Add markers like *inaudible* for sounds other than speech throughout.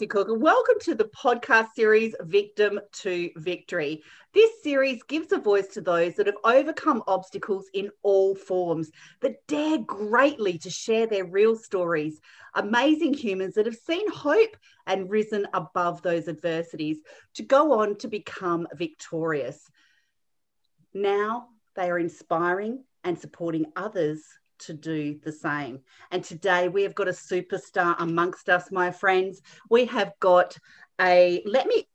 Tracy Cook, and welcome to the podcast series Victim to Victory. This series gives a voice to those that have overcome obstacles in all forms, that dare greatly to share their real stories. Amazing humans that have seen hope and risen above those adversities to go on to become victorious. Now they are inspiring and supporting others to do the same. And today we have got a superstar amongst us, my friends. We have got a, let me,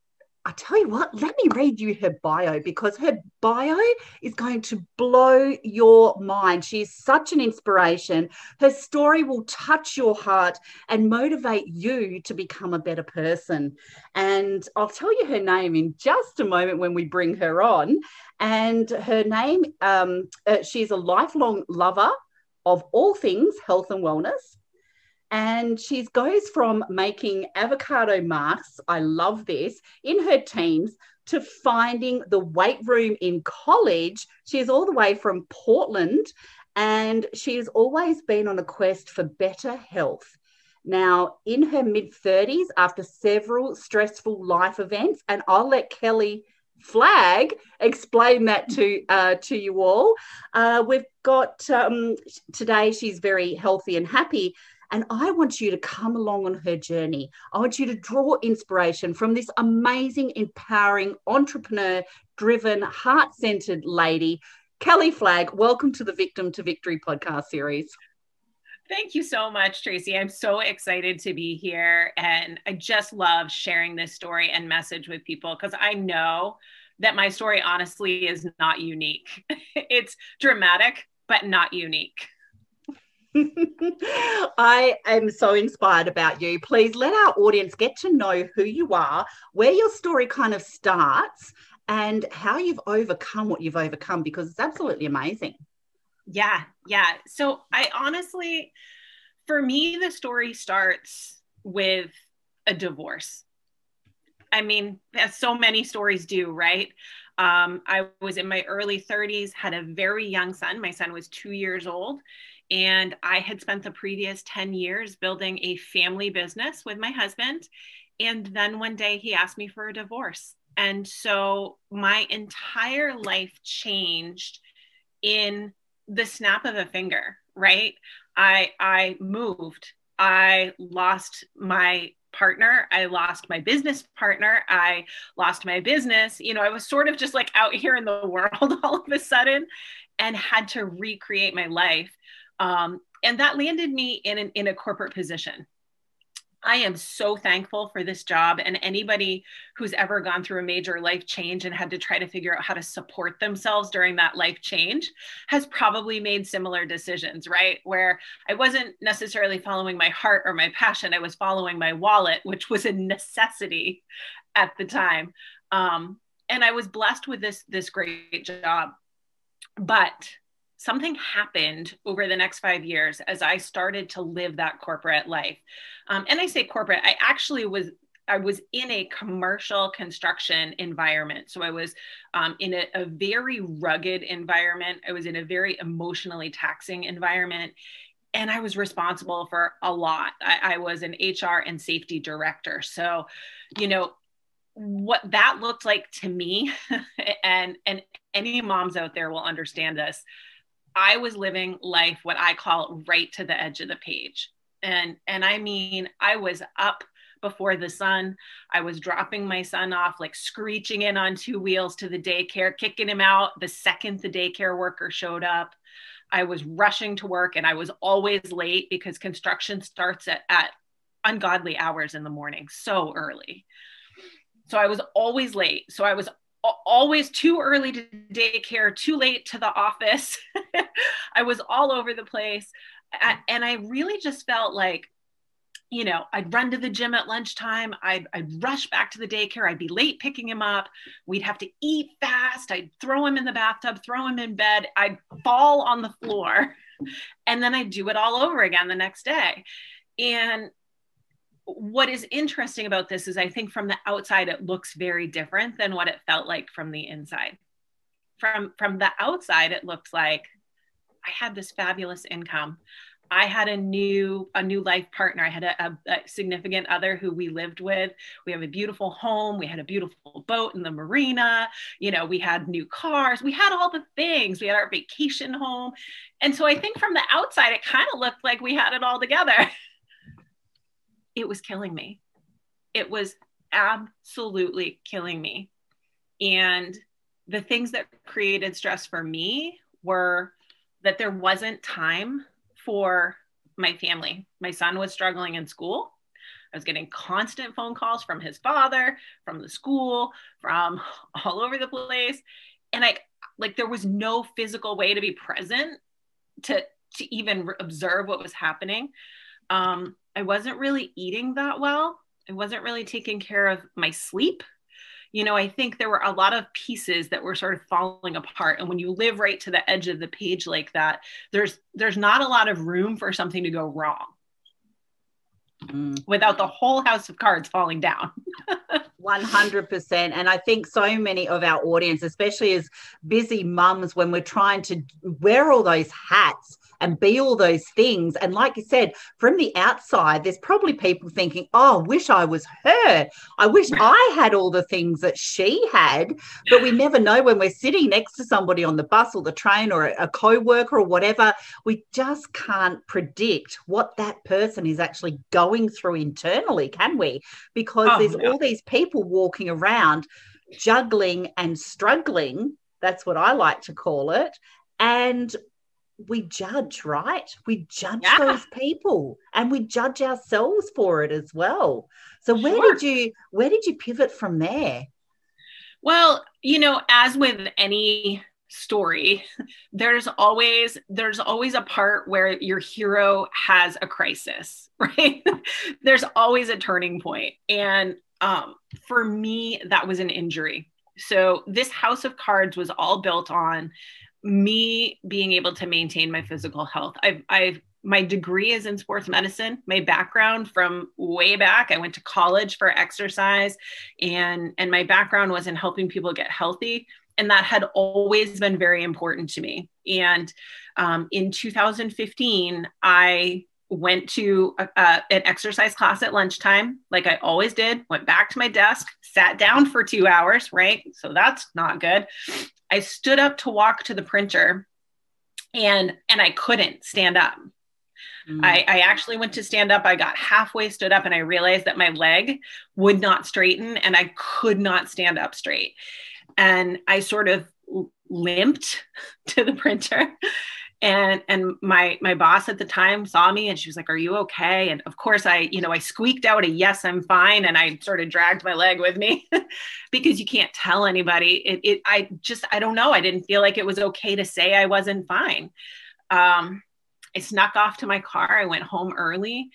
I tell you what, let me read you her bio because her bio is going to blow your mind. She is such an inspiration. Her story will touch your heart and motivate you to become a better person. And I'll tell you her name in just a moment when we bring her on. And her name, um, uh, she's a lifelong lover of all things health and wellness. And she goes from making avocado masks, I love this, in her teens to finding the weight room in college. She is all the way from Portland and she has always been on a quest for better health. Now, in her mid 30s, after several stressful life events, and I'll let Kelly Flagg explain that to uh, to you all uh, we've got um, today she's very healthy and happy and I want you to come along on her journey. I want you to draw inspiration from this amazing, empowering, entrepreneur driven, heart centered lady, Kelly Flagg. Welcome to the Victim to Victory podcast series. Thank you so much, Tracy. I'm so excited to be here. And I just love sharing this story and message with people because I know that my story honestly is not unique. *laughs* it's dramatic, but not unique. *laughs* I am so inspired about you. Please let our audience get to know who you are, where your story kind of starts, and how you've overcome what you've overcome because it's absolutely amazing. Yeah, yeah. So I honestly, for me, the story starts with a divorce. I mean, as so many stories do, right? Um, I was in my early 30s, had a very young son. My son was two years old. And I had spent the previous 10 years building a family business with my husband. And then one day he asked me for a divorce. And so my entire life changed in the snap of a finger, right? I I moved. I lost my partner. I lost my business partner. I lost my business. You know, I was sort of just like out here in the *laughs* world all of a sudden and had to recreate my life. Um, and that landed me in an, in a corporate position. I am so thankful for this job. And anybody who's ever gone through a major life change and had to try to figure out how to support themselves during that life change has probably made similar decisions, right? Where I wasn't necessarily following my heart or my passion, I was following my wallet, which was a necessity at the time. Um, and I was blessed with this this great job. But something happened over the next five years as I started to live that corporate life. Um, and I say corporate, I actually was I was in a commercial construction environment. So I was um, in a, a, very rugged environment. I was in a very emotionally taxing environment. And I was responsible for a lot. I, I was an HR and safety director. So, you know, what that looked like to me, *laughs* and, and any moms out there will understand this. I was living life what I call right to the edge of the page. And and I mean, I was up before the sun. I was dropping my son off, like screeching in on two wheels to the daycare, kicking him out the second the daycare worker showed up. I was rushing to work and I was always late because construction starts at, at ungodly hours in the morning, so early. So I was always late. So I was always too early to daycare, too late to the office. *laughs* I was all over the place. And I really just felt like, you know, I'd run to the gym at lunchtime. I'd, I'd rush back to the daycare. I'd be late picking him up. We'd have to eat fast. I'd throw him in the bathtub, throw him in bed. I'd fall on the floor. *laughs* And then I'd do it all over again the next day. And what is interesting about this is I think from the outside it looks very different than what it felt like from the inside. From from the outside it looked like I had this fabulous income. I had a new a new life partner. I had a, a, a, significant other who we lived with. We have a beautiful home. We had a beautiful boat in the marina. You know, we had new cars. We had all the things. We had our vacation home. And so I think from the outside, it kind of looked like we had it all together. *laughs* it was killing me. It was absolutely killing me. And the things that created stress for me were that there wasn't time for my family. My son was struggling in school. I was getting constant phone calls from his father, from the school, from *laughs* all over the place. And I like there was no physical way to be present to to even observe what was happening. Um, I wasn't really eating that well. I wasn't really taking care of my sleep you know, I think there were a lot of pieces that were sort of falling apart. And when you live right to the edge of the page like that, there's there's not a lot of room for something to go wrong. Mm. Without the whole house of cards falling down. *laughs* 100%. And I think so many of our audience, especially as busy mums, when we're trying to wear all those hats and be all those things. And like you said, from the outside, there's probably people thinking, oh, wish I was her. I wish I had all the things that she had. But we never know when we're sitting next to somebody on the bus or the train or a co worker or whatever. We just can't predict what that person is actually going through internally, can we? Because oh, there's yeah. all these people walking around juggling and struggling. That's what I like to call it. And we judge, right? We judge yeah. those people and we judge ourselves for it as well. So where sure. did you where did you pivot from there? Well, you know, as with any story, there's always there's always a part where your hero has a crisis, *laughs* right? there's always a turning point. And um, for me, that was an injury. So this house of cards was all built on me being able to maintain my physical health. I've, I've, my degree is in sports medicine. My background from way back, I went to college for exercise, and and my background was in helping people get healthy, and that had always been very important to me. And um, in 2015, I went to a, a, an exercise class at lunchtime, like I always did. Went back to my desk, sat down for two hours, right? So that's not good. I stood up to walk to the printer and and I couldn't stand up. Mm. I, I actually went to stand up. I got halfway stood up and I realized that my leg would not straighten and I could not stand up straight. And I sort of limped *laughs* to the printer and and my my boss at the time saw me and she was like are you okay? And of course i you know i squeaked out a yes i'm fine. And i sort of dragged my leg with me *laughs* because you can't tell anybody. It, it i just i don't know. I didn't feel like it was okay to say i wasn't fine. Um i snuck off to my car. I went home early.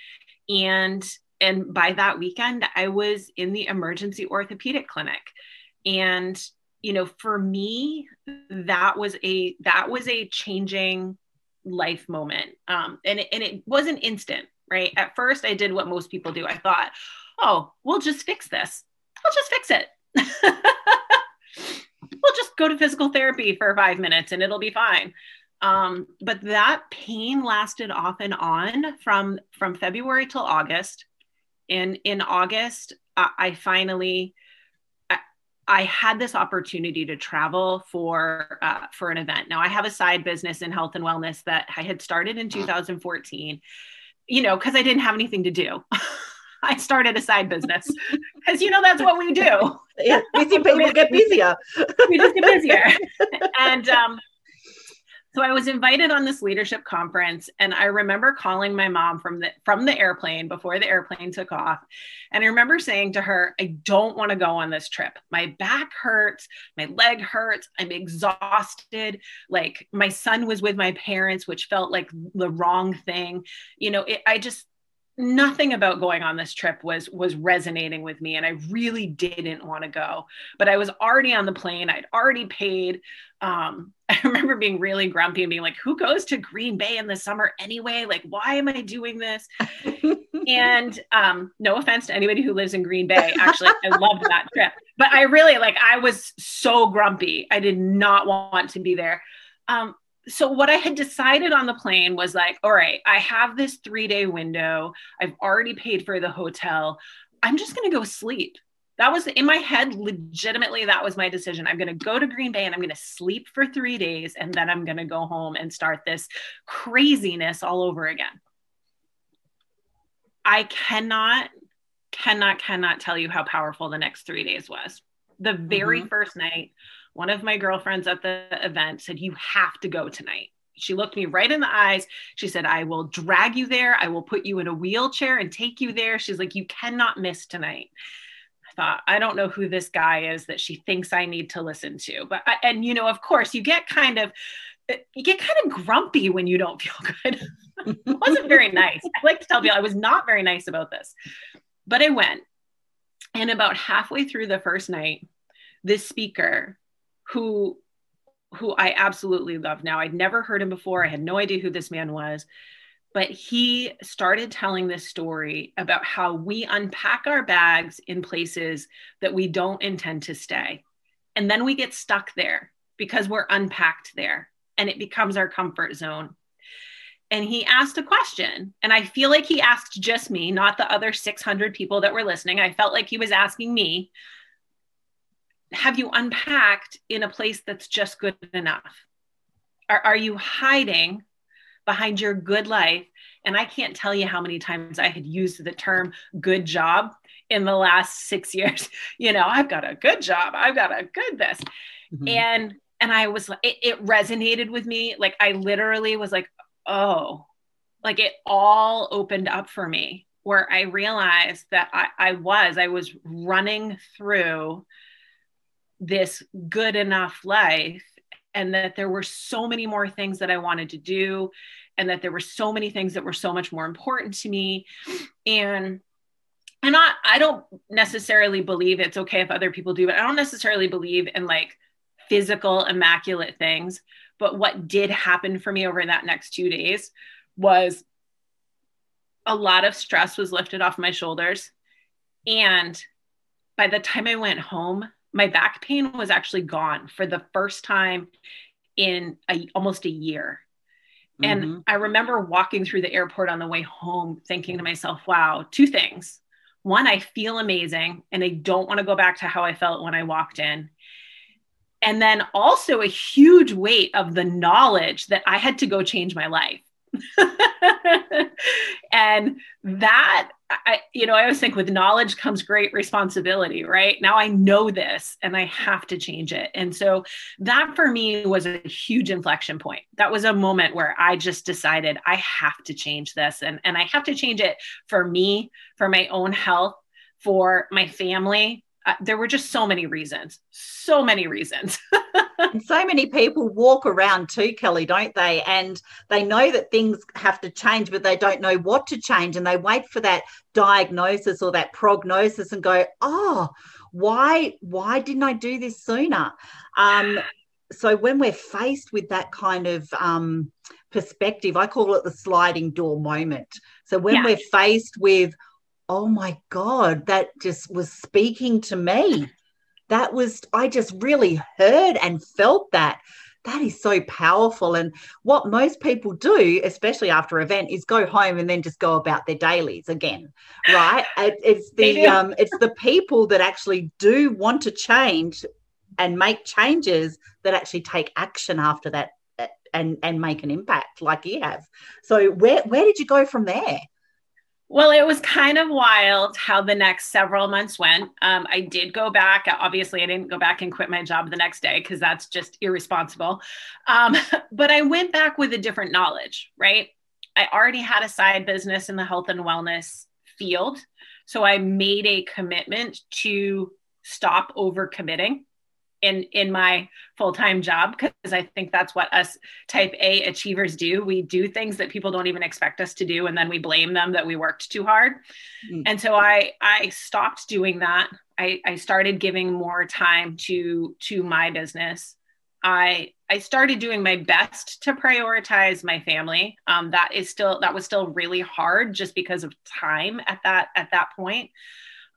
And and by that weekend i was in the emergency orthopedic clinic. And you know for me that was a that was a changing life moment. Um and it, and it wasn't instant right? At first i did what most people do. I thought oh we'll just fix this. I'll just fix it. *laughs* We'll just go to physical therapy for five minutes and it'll be fine. Um, but that pain lasted off and on from from february till august. In in august I, I finally I had this opportunity to travel for uh, for an event. Now I have a side business in health and wellness that I had started in 2014. You know, because I didn't have anything to do. *laughs* I started a side business *laughs* because you know that's what we do. Yeah, busy *laughs* people get busier. we just get busier, and um, so I was invited on this leadership conference and I remember calling my mom from the from the airplane before the airplane took off and I remember saying to her I don't want to go on this trip. My back hurts, my leg hurts, I'm exhausted. Like my son was with my parents which felt like the wrong thing. You know, it, I just nothing about going on this trip was was resonating with me and i really didn't want to go but i was already on the plane i'd already paid um, *laughs* i remember being really grumpy and being like who goes to green bay in the summer anyway like why am i doing this *laughs* and um, no offense to anybody who lives in green bay actually i loved that trip but i really like i was so grumpy i did not want to be there um, so what I had decided on the plane was like, all right, I have this three day window. I've already paid for the hotel. I'm just going to go sleep. That was in my head, legitimately, that was my decision. I'm going to go to Green Bay and I'm going to sleep for three days and then I'm going to go home and start this craziness all over again. I cannot, cannot, cannot tell you how powerful the next three days was. The very mm-hmm. first night, one of my girlfriends at the event said, You have to go tonight. She looked me right in the eyes. She said, I will drag you there. I will put you in a wheelchair and take you there. She's like, You cannot miss tonight. I thought, I don't know who this guy is that she thinks I need to listen to. But, I, and you know, of course, you get kind of, uh, you get kind of grumpy when you don't feel *laughs* good. it wasn't very *laughs* nice. I like to tell people I was not very nice about this, but I went. And about halfway through the first night, this speaker who who I absolutely love now. I'd never heard him before. I had no idea who this man was. But he started telling this story about how we unpack our bags in places that we don't intend to stay. And then we get stuck there because we're unpacked there and it becomes our comfort zone. And he asked a question. And I feel like he asked just me, not the other 600 people that were listening. I felt like he was asking me have you unpacked in a place that's just good enough? Are, are you hiding behind your good life? And I can't tell you how many times I had used the term good job in the last six *laughs* years. You know, I've got a good job, I've got a good this. Mm-hmm. And and I was like, it, it resonated with me. Like I literally was like, oh, like it all opened up for me where I realized that I, I was, I was running through this good enough life and that there were so many more things that I wanted to do and that there were so many things that were so much more important to me. And I, I don't necessarily believe it's okay if other people do but I don't necessarily believe in like physical immaculate things. But what did happen for me over that next 2 days was a lot of stress was lifted off my shoulders. And by the time I went home my back pain was actually gone for the first time in a, almost a year. And mm-hmm. I remember walking through the airport on the way home thinking to myself, wow, two things. One, I feel amazing and I don't want to go back to how I felt when I walked in. And then also a huge weight of the knowledge that I had to go change my life. *laughs* and that I, you know, I always think with knowledge comes great responsibility, right? Now I know this and I have to change it. And so that for me was a huge inflection point. That was a moment where I just decided I have to change this and, and I have to change it for me, for my own health, for my family, uh, there were just so many reasons, so many reasons. *laughs* and so many people walk around too, Kelly, don't they? And they know that things have to change, but they don't know what to change. And they wait for that diagnosis or that prognosis and go, oh, why, why didn't I do this sooner? Um, so when we're faced with that kind of um, perspective, I call it the sliding door moment. So when yeah. we're faced with, oh my God, that just was speaking to me. That was, I just really heard and felt that. That is so powerful. And what most people do, especially after event, is go home and then just go about their dailies again. Right. *laughs* It, it's the um, it's the people that actually do want to change and make changes that actually take action after that uh, and and make an impact like you have. So where where did you go from there? Well, it was kind of wild how the next several months went. Um, I did go back. Obviously, I didn't go back and quit my job the next day because that's just irresponsible. Um, *laughs* but I went back with a different knowledge, right? I already had a side business in the health and wellness field. So I made a commitment to stop over committing in in my full-time job because i think that's what us type a achievers do. We do things that people don't even expect us to do and then we blame them that we worked too hard. Mm. and so i i stopped doing that. I i started giving more time to to my business. I i started doing my best to prioritize my family. Um, that is still that was still really hard just because of time at that at that point.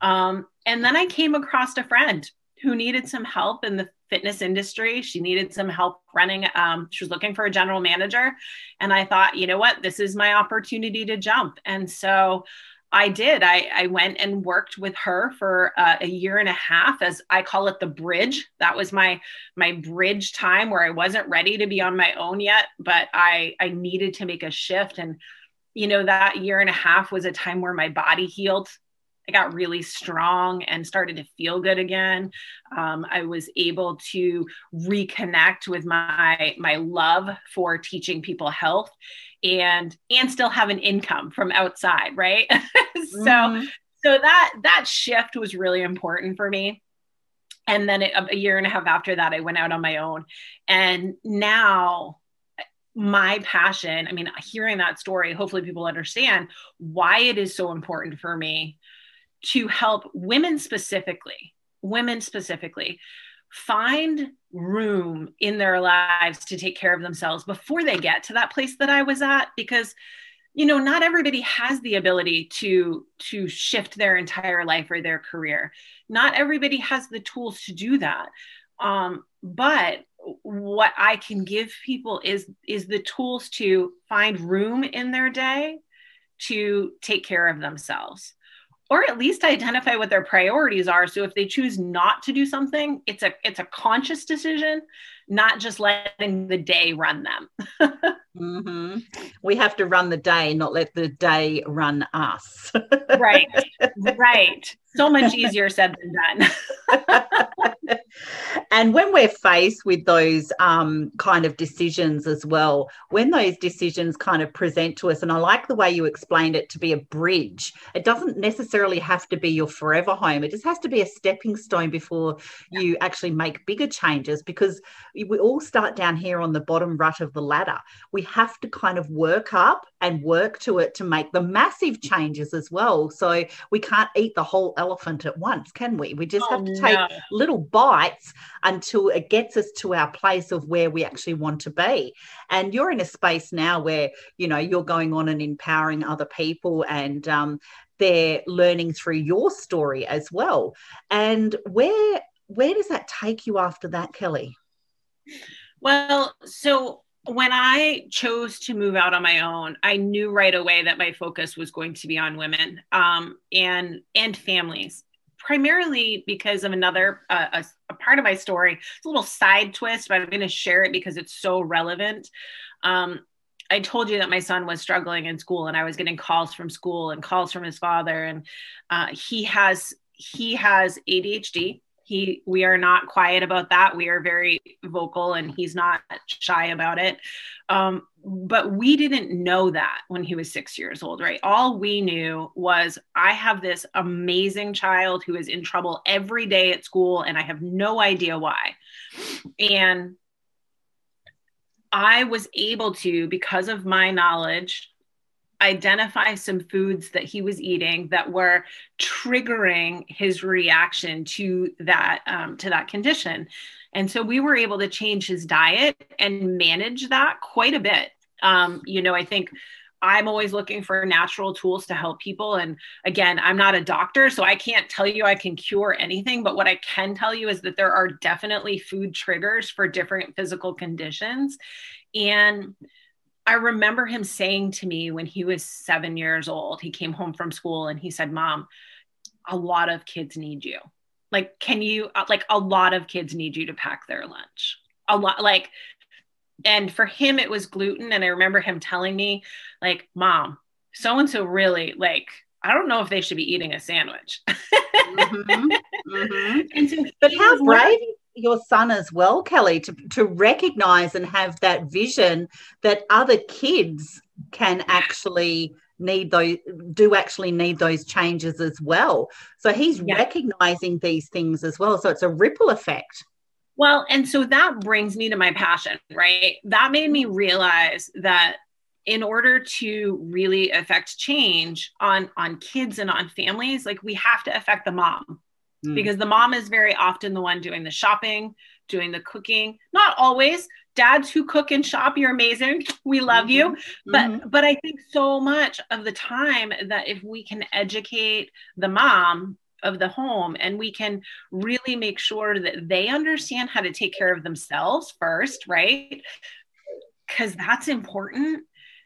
Um, and then i came across a friend who needed some help in the fitness industry. She needed some help running. Um, she was looking for a general manager. And I thought, you know what, this is my opportunity to jump. And so I did. I, I went and worked with her for uh, a year and a half, as I call it, the bridge. That was my my bridge time where I wasn't ready to be on my own yet, but I I needed to make a shift. And you know that year and a half was a time where my body healed. I got really strong and started to feel good again. Um, I was able to reconnect with my my love for teaching people health and and still have an income from outside right *laughs* so mm-hmm. so that that shift was really important for me and then a year and a half after that i went out on my own and now my passion i mean hearing that story hopefully people understand why it is so important for me to help women specifically women specifically find room in their lives to take care of themselves before they get to that place that I was at because you know not everybody has the ability to to shift their entire life or their career. Not everybody has the tools to do that. Um, but what i can give people is is the tools to find room in their day to take care of themselves or at least identify what their priorities are. So if they choose not to do something it's a it's a conscious decision not just letting the day run them. *laughs* Mm-hmm. we have to run the day not let the day run us. *laughs* Right right. So much easier said than done. *laughs* And when we're faced with those um, kind of decisions as well when those decisions kind of present to us and i like the way you explained it to be a bridge it doesn't necessarily have to be your forever home. It just has to be a stepping stone before you actually make bigger changes because we all start down here on the bottom rut of the ladder we have to kind of work up and work to it to make the massive changes as well so we can't eat the whole elephant at once, can we? We just oh, have to take no. little bites until it gets us to our place of where we actually want to be. And you're in a space now where, you know, you're going on and empowering other people and um, they're learning through your story as well. And where where does that take you after that, Kelly? Well, so when I chose to move out on my own, I knew right away that my focus was going to be on women um, and and families, primarily because of another uh, a, a, part of my story. It's a little side twist, but I'm going to share it because it's so relevant. Um, I told you that my son was struggling in school, and I was getting calls from school and calls from his father, and uh, he has he has ADHD he we are not quiet about that. We are very vocal and he's not shy about it. Um, but we didn't know that when he was six years old right? All we knew was i have this amazing child who is in trouble every day at school and i have no idea why. And i was able to because of my knowledge identify some foods that he was eating that were triggering his reaction to that um, to that condition. And so we were able to change his diet and manage that quite a bit. Um, you know i think i'm always looking for natural tools to help people. And again i'm not a doctor so i can't tell you i can cure anything. But what i can tell you is that there are definitely food triggers for different physical conditions. And I remember him saying to me when he was seven years old, he came home from school and he said, Mom, a lot of kids need you. Like, can you, uh, like, a lot of kids need you to pack their lunch. A lot, like, and for him, it was gluten. And I remember him telling me, like, Mom, so and so really, like, I don't know if they should be eating a sandwich. mm-hmm. Mm-hmm. *laughs* So but how brave your son as well, Kelly, to, to recognize and have that vision that other kids can actually need those do actually need those changes as well. So he's yeah. recognizing these things as well. So it's a ripple effect. Well, and so that brings me to my passion, right? That made me realize that in order to really affect change on on kids and on families, like we have to affect the mom mm. because the mom is very often the one doing the shopping, doing the cooking. Not always. Dads who cook and shop, you're amazing. *laughs* We love mm-hmm. you. But mm-hmm. but I think so much of the time that if we can educate the mom of the home and we can really make sure that they understand how to take care of themselves first, right? Because that's important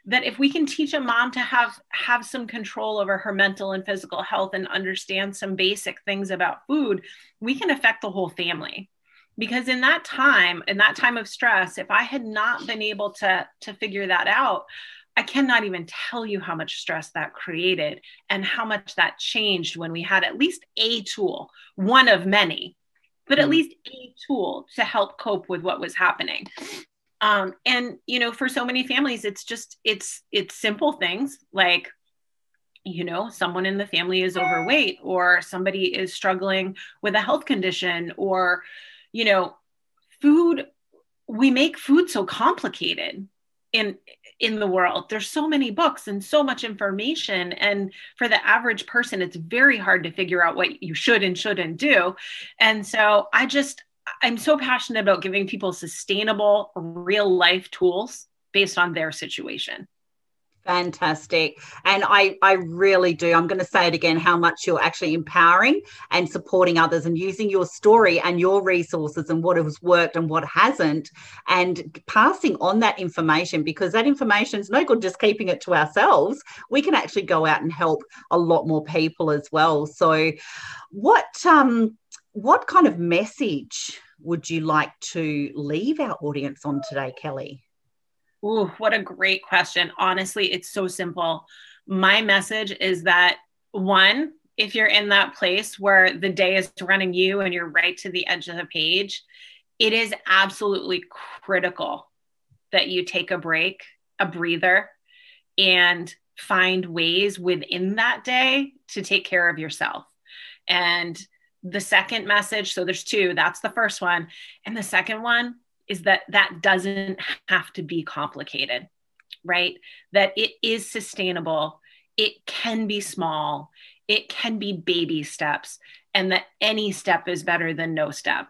that if we can teach a mom to have have some control over her mental and physical health and understand some basic things about food we can affect the whole family because in that time in that time of stress if i had not been able to to figure that out i cannot even tell you how much stress that created and how much that changed when we had at least a tool one of many but at mm. least a tool to help cope with what was happening um, and you know for so many families it's just it's it's simple things like you know someone in the family is overweight or somebody is struggling with a health condition or you know food we make food so complicated in in the world. There's so many books and so much information. And for the average person it's very hard to figure out what you should and shouldn't do. And so i just I'm so passionate about giving people sustainable, real life tools based on their situation. Fantastic. And I, I really do. I'm going to say it again how much you're actually empowering and supporting others and using your story and your resources and what has worked and what hasn't, and passing on that information because that information is no good just keeping it to ourselves. We can actually go out and help a lot more people as well. So, what um, what kind of message would you like to leave our audience on today, Kelly? Ooh, what a great question. Honestly, it's so simple. My message is that one, if you're in that place where the day is running you and you're right to the edge of the page, it is absolutely critical that you take a break, a breather, and find ways within that day to take care of yourself. And the second message. So there's two that's the first one. And the second one is that that doesn't have to be complicated right? That it is sustainable. It can be small. It can be baby steps and that any step is better than no step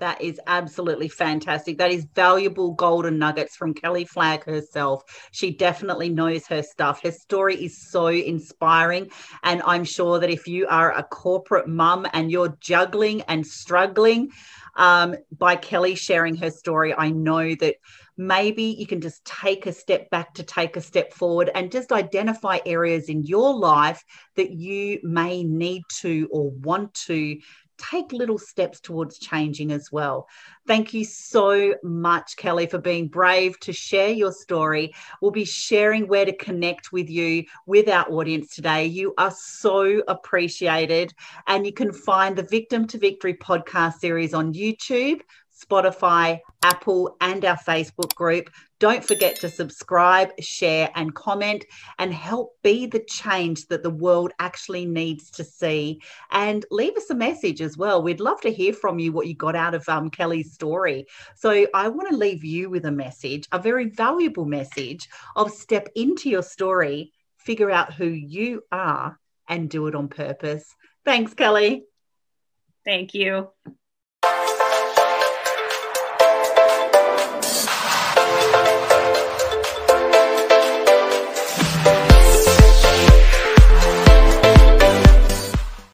that is absolutely fantastic. That is valuable golden nuggets from Kelly Flagg herself. She definitely knows her stuff. Her story is so inspiring. And I'm sure that if you are a corporate mum and you're juggling and struggling, um, by Kelly sharing her story, I know that maybe you can just take a step back to take a step forward and just identify areas in your life that you may need to or want to take little steps towards changing as well. Thank you so much, Kelly, for being brave to share your story. We'll be sharing where to connect with you, with our audience today. You are so appreciated. And you can find the Victim to Victory podcast series on YouTube, Spotify, Apple, and our Facebook group. Don't forget to subscribe, share, and comment and help be the change that the world actually needs to see. And leave us a message as well. We'd love to hear from you what you got out of um, Kelly's story. So I want to leave you with a message, a very valuable message of step into your story, figure out who you are, and do it on purpose. Thanks, Kelly. Thank you.